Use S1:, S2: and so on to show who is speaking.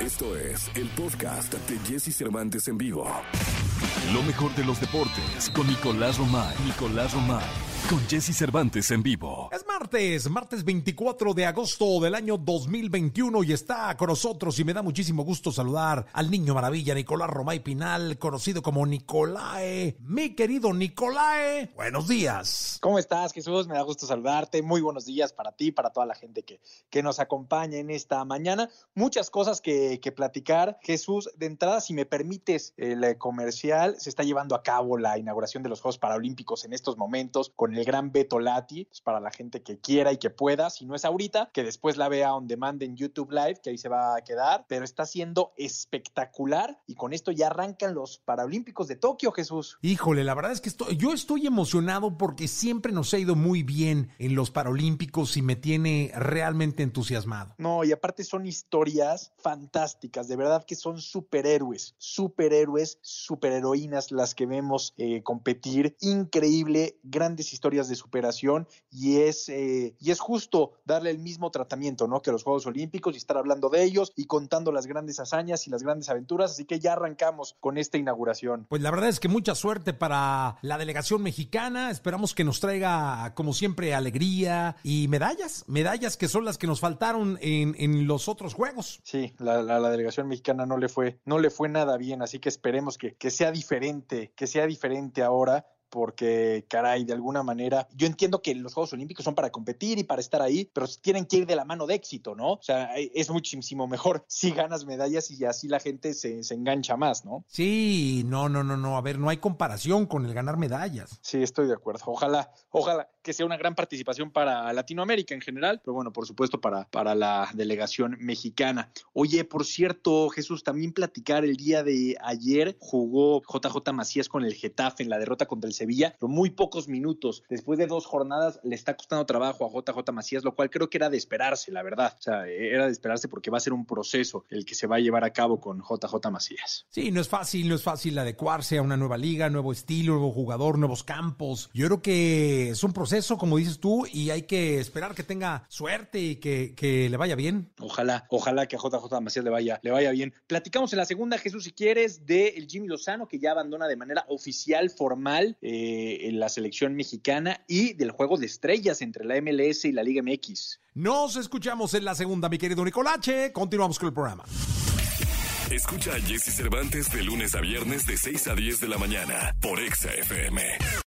S1: Esto es el podcast de Jesse Cervantes en vivo.
S2: Lo mejor de los deportes con Nicolás Romay. Nicolás Romay. Con Jesse Cervantes en vivo.
S3: Es martes, martes 24 de agosto del año 2021 y está con nosotros y me da muchísimo gusto saludar al niño maravilla Nicolás Romay Pinal, conocido como Nicolae. Mi querido Nicolae, buenos días.
S4: ¿Cómo estás, Jesús? Me da gusto saludarte. Muy buenos días para ti, para toda la gente que, que nos acompaña en esta mañana. Muchas cosas que, que platicar. Jesús, de entrada, si me permites, el comercial, se está llevando a cabo la inauguración de los Juegos Paralímpicos en estos momentos con el gran Beto Lati, pues para la gente que quiera y que pueda, si no es ahorita, que después la vea on demand en YouTube Live, que ahí se va a quedar, pero está siendo espectacular y con esto ya arrancan los Paralímpicos de Tokio, Jesús.
S3: Híjole, la verdad es que estoy, yo estoy emocionado porque siempre nos ha ido muy bien en los Paralímpicos y me tiene realmente entusiasmado.
S4: No, y aparte son historias fantásticas, de verdad que son superhéroes, superhéroes, superheroínas las que vemos eh, competir, increíble, grandes historias de superación y es, eh, y es justo darle el mismo tratamiento, ¿no? Que los Juegos Olímpicos y estar hablando de ellos y contando las grandes hazañas y las grandes aventuras, así que ya arrancamos con esta inauguración.
S3: Pues la verdad es que mucha suerte para la delegación mexicana, esperamos que nos traiga como siempre alegría y medallas, medallas que son las que nos faltaron en, en los otros Juegos.
S4: Sí, la, la, la, delegación mexicana no le fue, no le fue nada bien, así que esperemos que, que sea diferente, que sea diferente ahora porque, caray, de alguna manera, yo entiendo que los Juegos Olímpicos son para competir y para estar ahí, pero tienen que ir de la mano de éxito, ¿no? O sea, es muchísimo mejor si ganas medallas y así la gente se, se engancha más, ¿no?
S3: Sí, no, no, no, no, a ver, no hay comparación con el ganar medallas.
S4: Sí, estoy de acuerdo. Ojalá, ojalá que sea una gran participación para Latinoamérica en general, pero bueno, por supuesto para, para la delegación mexicana. Oye, por cierto, Jesús, también platicar el día de ayer jugó JJ Macías con el Getafe en la derrota contra el Sevilla, pero muy pocos minutos. Después de dos jornadas le está costando trabajo a JJ Macías, lo cual creo que era de esperarse, la verdad. O sea, era de esperarse porque va a ser un proceso el que se va a llevar a cabo con JJ Macías.
S3: Sí, no es fácil, no es fácil adecuarse a una nueva liga, nuevo estilo, nuevo jugador, nuevos campos. Yo creo que es un proceso, como dices tú, y hay que esperar que tenga suerte y que, que le vaya bien.
S4: Ojalá, ojalá que a JJ Macías le vaya, le vaya bien. Platicamos en la segunda, Jesús, si quieres, de el Jimmy Lozano, que ya abandona de manera oficial, formal, eh, en la selección mexicana y del juego de estrellas entre la MLS y la Liga MX.
S3: Nos escuchamos en la segunda, mi querido Nicolache. Continuamos con el programa.
S1: Escucha a Jesse Cervantes de lunes a viernes de 6 a 10 de la mañana por Exa FM.